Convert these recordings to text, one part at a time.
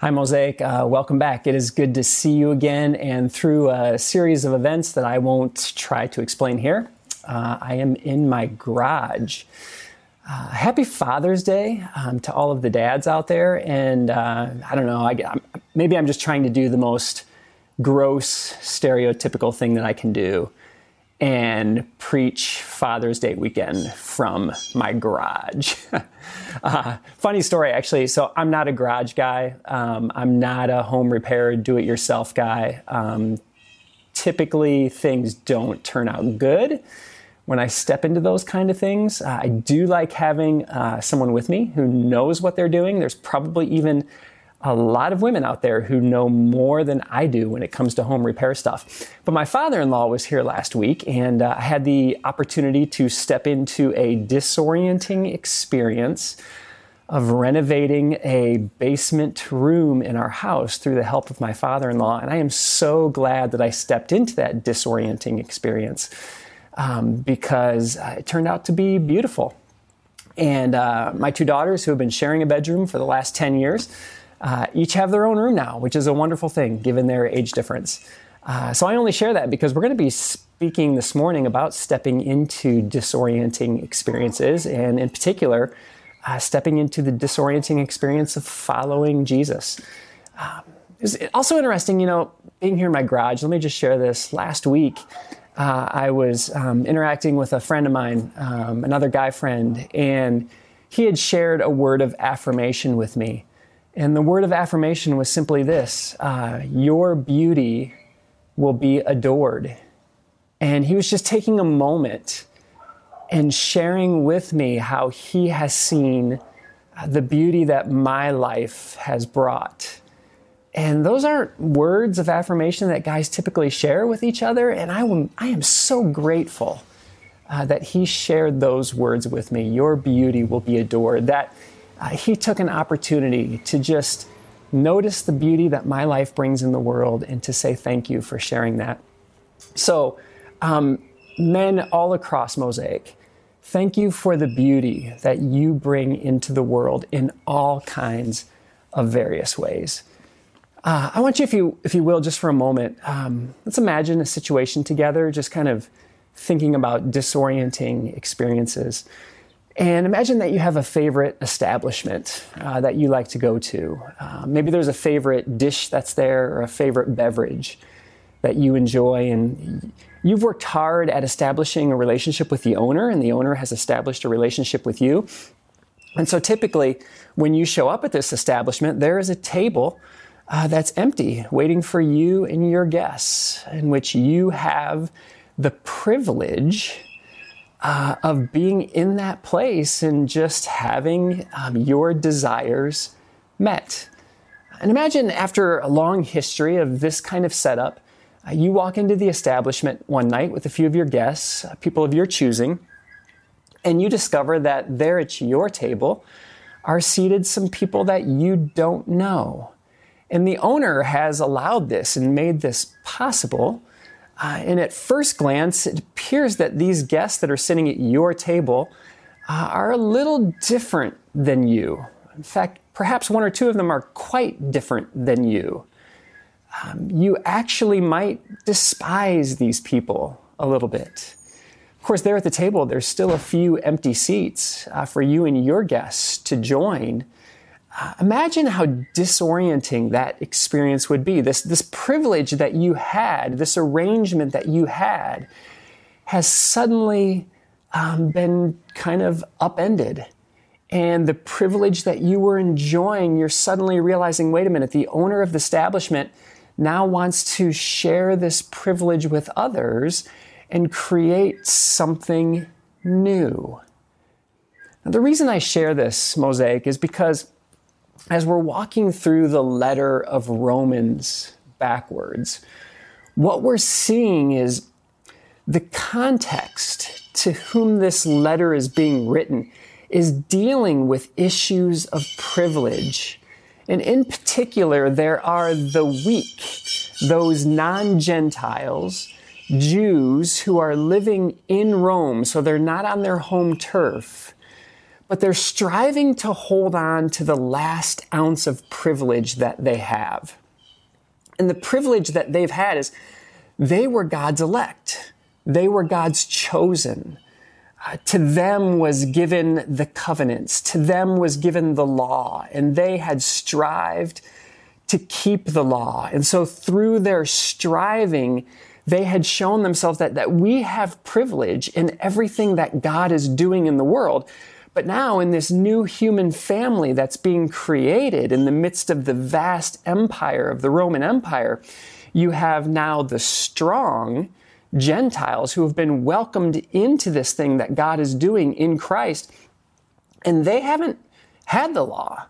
Hi, Mosaic. Uh, welcome back. It is good to see you again. And through a series of events that I won't try to explain here, uh, I am in my garage. Uh, happy Father's Day um, to all of the dads out there. And uh, I don't know, I, I'm, maybe I'm just trying to do the most gross, stereotypical thing that I can do and preach Father's Day weekend from my garage. uh, funny story, actually. So, I'm not a garage guy, um, I'm not a home repair, do it yourself guy. Um, typically, things don't turn out good when I step into those kind of things. Uh, I do like having uh, someone with me who knows what they're doing. There's probably even a lot of women out there who know more than I do when it comes to home repair stuff. But my father in law was here last week, and uh, I had the opportunity to step into a disorienting experience of renovating a basement room in our house through the help of my father in law. And I am so glad that I stepped into that disorienting experience um, because uh, it turned out to be beautiful. And uh, my two daughters, who have been sharing a bedroom for the last 10 years, uh, each have their own room now, which is a wonderful thing given their age difference. Uh, so I only share that because we're going to be speaking this morning about stepping into disorienting experiences, and in particular, uh, stepping into the disorienting experience of following Jesus. Um, it's also interesting, you know, being here in my garage. Let me just share this. Last week, uh, I was um, interacting with a friend of mine, um, another guy friend, and he had shared a word of affirmation with me. And the word of affirmation was simply this uh, Your beauty will be adored. And he was just taking a moment and sharing with me how he has seen the beauty that my life has brought. And those aren't words of affirmation that guys typically share with each other. And I am, I am so grateful uh, that he shared those words with me. Your beauty will be adored. That uh, he took an opportunity to just notice the beauty that my life brings in the world and to say thank you for sharing that. So, um, men all across Mosaic, thank you for the beauty that you bring into the world in all kinds of various ways. Uh, I want you, if you, if you will, just for a moment, um, let's imagine a situation together, just kind of thinking about disorienting experiences. And imagine that you have a favorite establishment uh, that you like to go to. Uh, maybe there's a favorite dish that's there or a favorite beverage that you enjoy. And you've worked hard at establishing a relationship with the owner, and the owner has established a relationship with you. And so typically, when you show up at this establishment, there is a table uh, that's empty, waiting for you and your guests, in which you have the privilege uh, of being in that place and just having um, your desires met. And imagine after a long history of this kind of setup, uh, you walk into the establishment one night with a few of your guests, uh, people of your choosing, and you discover that there at your table are seated some people that you don't know. And the owner has allowed this and made this possible uh, and at first glance, it appears that these guests that are sitting at your table uh, are a little different than you. In fact, perhaps one or two of them are quite different than you. Um, you actually might despise these people a little bit. Of course, there at the table, there's still a few empty seats uh, for you and your guests to join imagine how disorienting that experience would be. This, this privilege that you had, this arrangement that you had, has suddenly um, been kind of upended. And the privilege that you were enjoying, you're suddenly realizing wait a minute, the owner of the establishment now wants to share this privilege with others and create something new. Now, the reason I share this mosaic is because as we're walking through the letter of Romans backwards, what we're seeing is the context to whom this letter is being written is dealing with issues of privilege. And in particular, there are the weak, those non Gentiles, Jews who are living in Rome, so they're not on their home turf but they're striving to hold on to the last ounce of privilege that they have. And the privilege that they've had is they were God's elect. They were God's chosen. Uh, to them was given the covenants. To them was given the law. And they had strived to keep the law. And so through their striving, they had shown themselves that, that we have privilege in everything that God is doing in the world. But now, in this new human family that's being created in the midst of the vast empire of the Roman Empire, you have now the strong Gentiles who have been welcomed into this thing that God is doing in Christ, and they haven't had the law.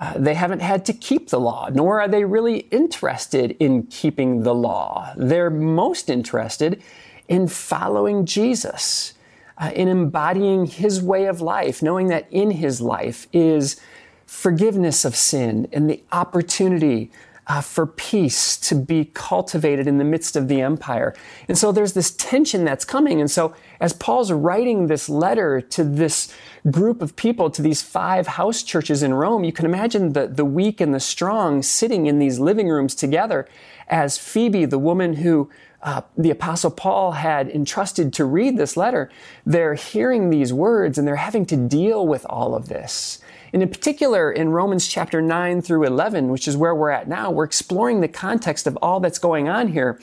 Uh, they haven't had to keep the law, nor are they really interested in keeping the law. They're most interested in following Jesus uh, in embodying his way of life, knowing that in his life is forgiveness of sin and the opportunity uh, for peace to be cultivated in the midst of the empire. And so there's this tension that's coming. And so as Paul's writing this letter to this group of people, to these five house churches in Rome, you can imagine the, the weak and the strong sitting in these living rooms together as Phoebe, the woman who uh, the apostle Paul had entrusted to read this letter, they're hearing these words and they're having to deal with all of this. And in particular, in Romans chapter 9 through 11, which is where we're at now, we're exploring the context of all that's going on here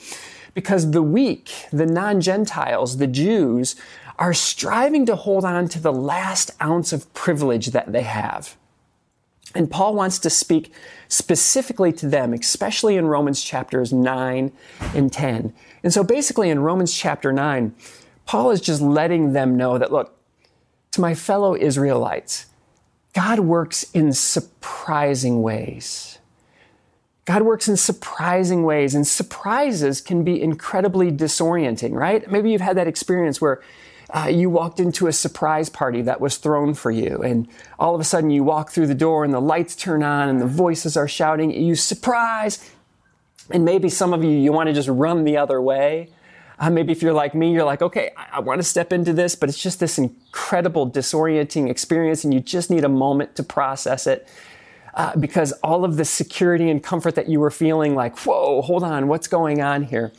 because the weak, the non-Gentiles, the Jews, are striving to hold on to the last ounce of privilege that they have. And Paul wants to speak specifically to them, especially in Romans chapters 9 and 10. And so basically in Romans chapter 9, Paul is just letting them know that, look, to my fellow Israelites, God works in surprising ways. God works in surprising ways, and surprises can be incredibly disorienting, right? Maybe you've had that experience where uh, you walked into a surprise party that was thrown for you, and all of a sudden you walk through the door and the lights turn on and the voices are shouting, you surprise! And maybe some of you, you want to just run the other way. Uh, maybe if you're like me, you're like, okay, I, I want to step into this, but it's just this incredible disorienting experience, and you just need a moment to process it. Uh, because all of the security and comfort that you were feeling, like, whoa, hold on, what's going on here?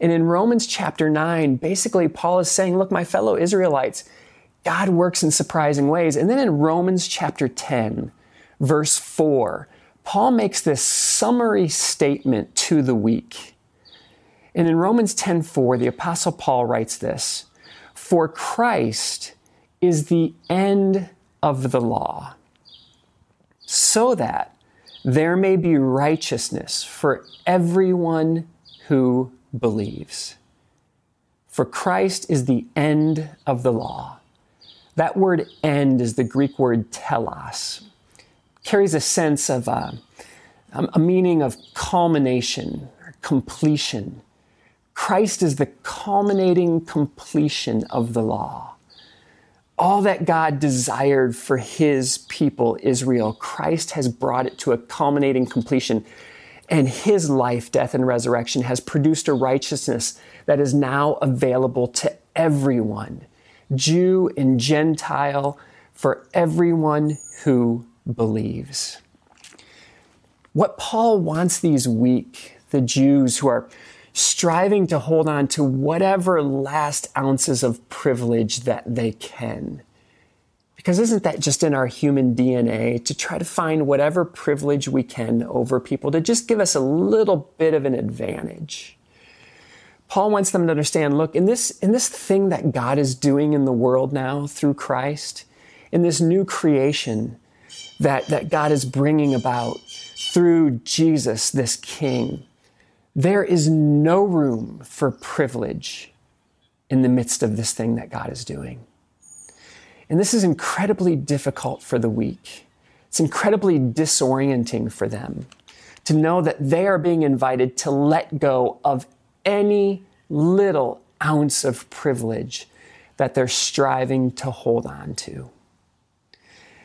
And in Romans chapter 9, basically, Paul is saying, look, my fellow Israelites, God works in surprising ways. And then in Romans chapter 10, verse 4, Paul makes this summary statement to the weak. And in Romans 10:4, the apostle Paul writes this, "For Christ is the end of the law, so that there may be righteousness for everyone who believes. For Christ is the end of the law. That word end is the Greek word telos. Carries a sense of uh, a meaning of culmination, or completion. Christ is the culminating completion of the law. All that God desired for his people, Israel, Christ has brought it to a culminating completion. And his life, death, and resurrection has produced a righteousness that is now available to everyone, Jew and Gentile, for everyone who believes. What Paul wants these weak, the Jews who are striving to hold on to whatever last ounces of privilege that they can, because isn't that just in our human DNA to try to find whatever privilege we can over people to just give us a little bit of an advantage? Paul wants them to understand, look, in this, in this thing that God is doing in the world now through Christ, in this new creation that, that God is bringing about through Jesus, this King, there is no room for privilege in the midst of this thing that God is doing. And this is incredibly difficult for the weak. It's incredibly disorienting for them to know that they are being invited to let go of any little ounce of privilege that they're striving to hold on to.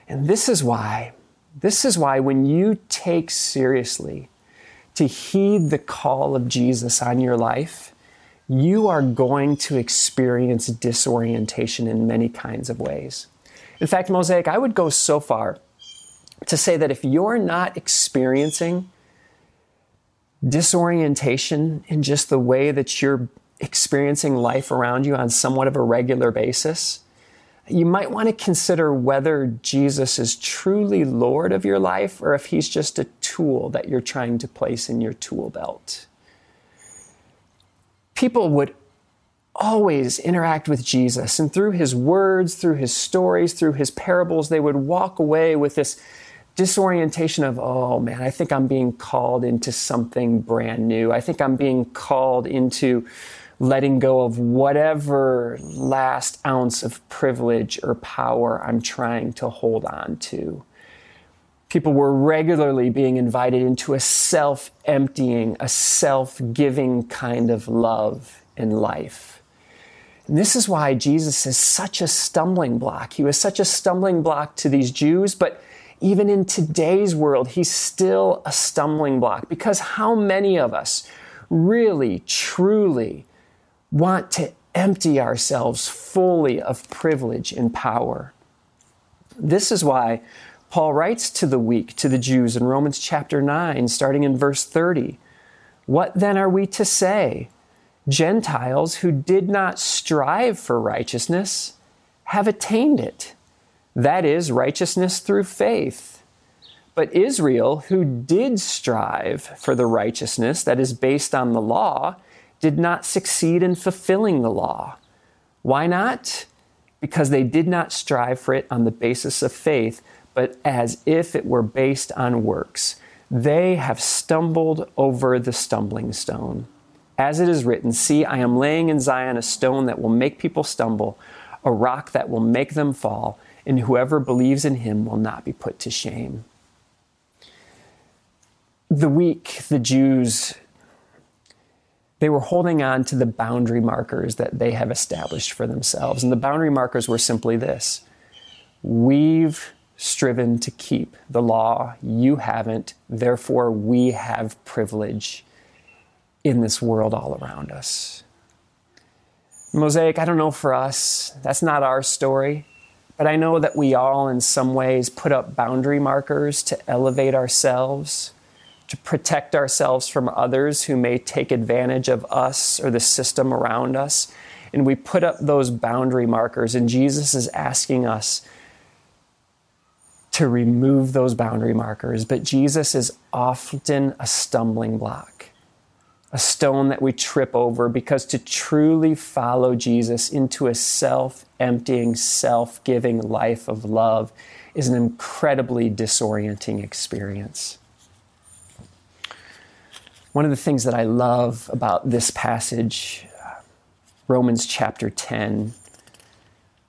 And this is why, this is why when you take seriously to heed the call of Jesus on your life, you are going to experience disorientation in many kinds of ways. In fact, Mosaic, I would go so far to say that if you're not experiencing disorientation in just the way that you're experiencing life around you on somewhat of a regular basis, you might want to consider whether Jesus is truly Lord of your life or if he's just a tool that you're trying to place in your tool belt. People would always interact with Jesus, and through his words, through his stories, through his parables, they would walk away with this disorientation of, oh man, I think I'm being called into something brand new. I think I'm being called into letting go of whatever last ounce of privilege or power I'm trying to hold on to. People were regularly being invited into a self emptying, a self giving kind of love in life. And this is why Jesus is such a stumbling block. He was such a stumbling block to these Jews, but even in today's world, he's still a stumbling block because how many of us really, truly want to empty ourselves fully of privilege and power? This is why Paul writes to the weak, to the Jews in Romans chapter 9, starting in verse 30. What then are we to say? Gentiles who did not strive for righteousness have attained it that is, righteousness through faith. But Israel, who did strive for the righteousness that is based on the law, did not succeed in fulfilling the law. Why not? Because they did not strive for it on the basis of faith, but as if it were based on works. They have stumbled over the stumbling stone. As it is written, See, I am laying in Zion a stone that will make people stumble, a rock that will make them fall and whoever believes in him will not be put to shame. The weak, the Jews, they were holding on to the boundary markers that they have established for themselves. And the boundary markers were simply this We've striven to keep the law, you haven't, therefore, we have privilege in this world all around us. Mosaic, I don't know for us, that's not our story. But I know that we all, in some ways, put up boundary markers to elevate ourselves, to protect ourselves from others who may take advantage of us or the system around us. And we put up those boundary markers, and Jesus is asking us to remove those boundary markers. But Jesus is often a stumbling block a stone that we trip over because to truly follow Jesus into a self emptying, self giving life of love is an incredibly disorienting experience. One of the things that I love about this passage, uh, Romans chapter 10,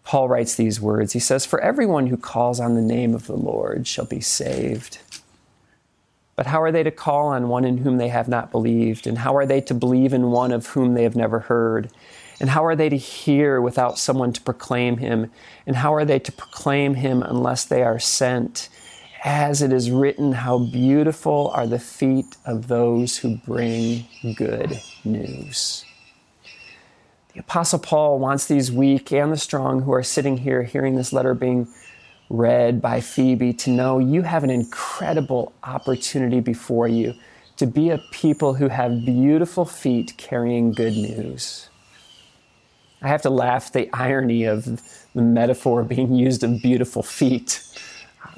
Paul writes these words. He says, For everyone who calls on the name of the Lord shall be saved. But how are they to call on one in whom they have not believed? And how are they to believe in one of whom they have never heard? And how are they to hear without someone to proclaim him? And how are they to proclaim him unless they are sent? As it is written, how beautiful are the feet of those who bring good news. The Apostle Paul wants these weak and the strong who are sitting here hearing this letter being read by Phoebe to know you have an incredible opportunity before you to be a people who have beautiful feet carrying good news. I have to laugh the irony of the metaphor being used of beautiful feet.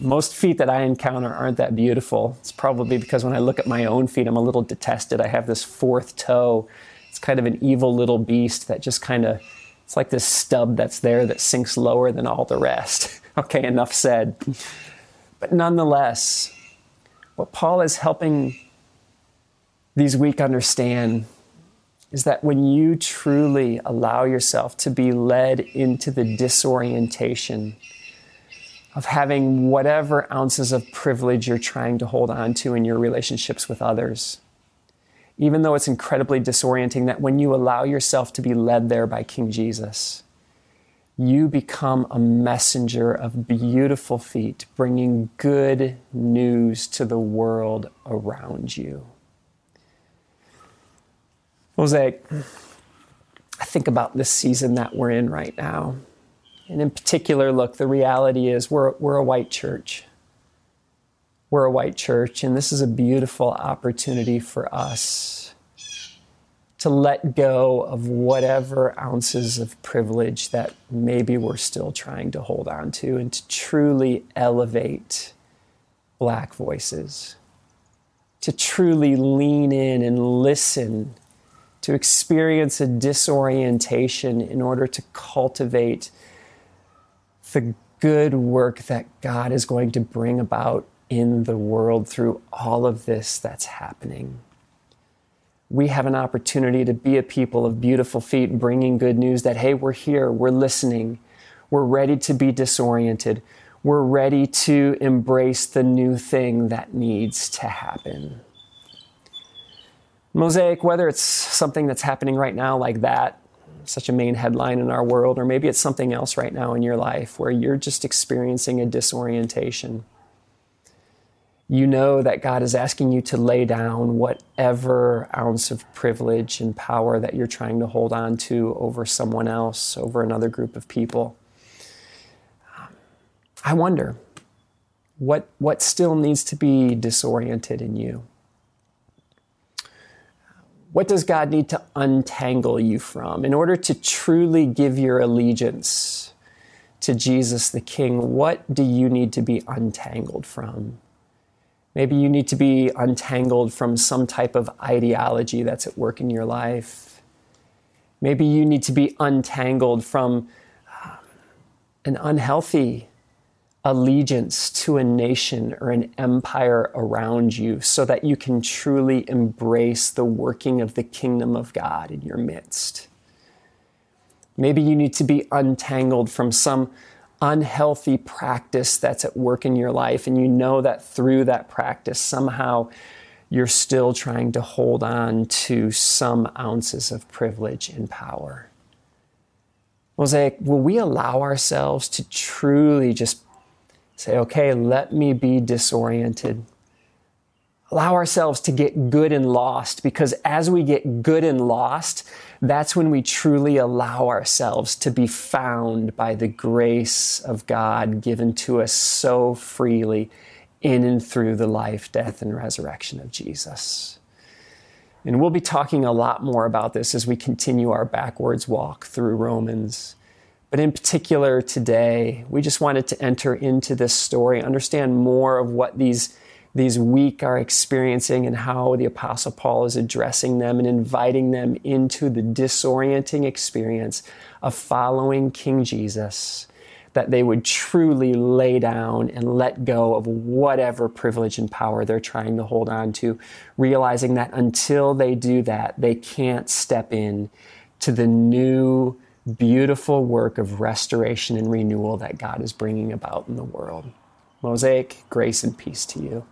Most feet that I encounter aren't that beautiful. It's probably because when I look at my own feet, I'm a little detested. I have this fourth toe. It's kind of an evil little beast that just kind of, it's like this stub that's there that sinks lower than all the rest. Okay, enough said. But nonetheless, what Paul is helping these weak understand is that when you truly allow yourself to be led into the disorientation of having whatever ounces of privilege you're trying to hold on to in your relationships with others, even though it's incredibly disorienting, that when you allow yourself to be led there by King Jesus, you become a messenger of beautiful feet, bringing good news to the world around you. Mosaic, I think about this season that we're in right now. And in particular, look, the reality is we're, we're a white church. We're a white church, and this is a beautiful opportunity for us to let go of whatever ounces of privilege that maybe we're still trying to hold on to and to truly elevate black voices, to truly lean in and listen, to experience a disorientation in order to cultivate the good work that God is going to bring about in the world through all of this that's happening. We have an opportunity to be a people of beautiful feet, bringing good news that, hey, we're here, we're listening, we're ready to be disoriented, we're ready to embrace the new thing that needs to happen. Mosaic, whether it's something that's happening right now like that, such a main headline in our world, or maybe it's something else right now in your life where you're just experiencing a disorientation. You know that God is asking you to lay down whatever ounce of privilege and power that you're trying to hold on to over someone else, over another group of people. I wonder what, what still needs to be disoriented in you? What does God need to untangle you from in order to truly give your allegiance to Jesus the King? What do you need to be untangled from? Maybe you need to be untangled from some type of ideology that's at work in your life. Maybe you need to be untangled from um, an unhealthy allegiance to a nation or an empire around you so that you can truly embrace the working of the kingdom of God in your midst. Maybe you need to be untangled from some unhealthy practice that's at work in your life, and you know that through that practice, somehow you're still trying to hold on to some ounces of privilege and power. Mosaic, will we allow ourselves to truly just Say, okay, let me be disoriented. Allow ourselves to get good and lost because as we get good and lost, that's when we truly allow ourselves to be found by the grace of God given to us so freely in and through the life, death, and resurrection of Jesus. And we'll be talking a lot more about this as we continue our backwards walk through Romans. But in particular, today, we just wanted to enter into this story, understand more of what these, these weak are experiencing and how the Apostle Paul is addressing them and inviting them into the disorienting experience of following King Jesus, that they would truly lay down and let go of whatever privilege and power they're trying to hold on to, realizing that until they do that, they can't step in to the new beautiful work of restoration and renewal that God is bringing about in the world. Mosaic, grace and peace to you.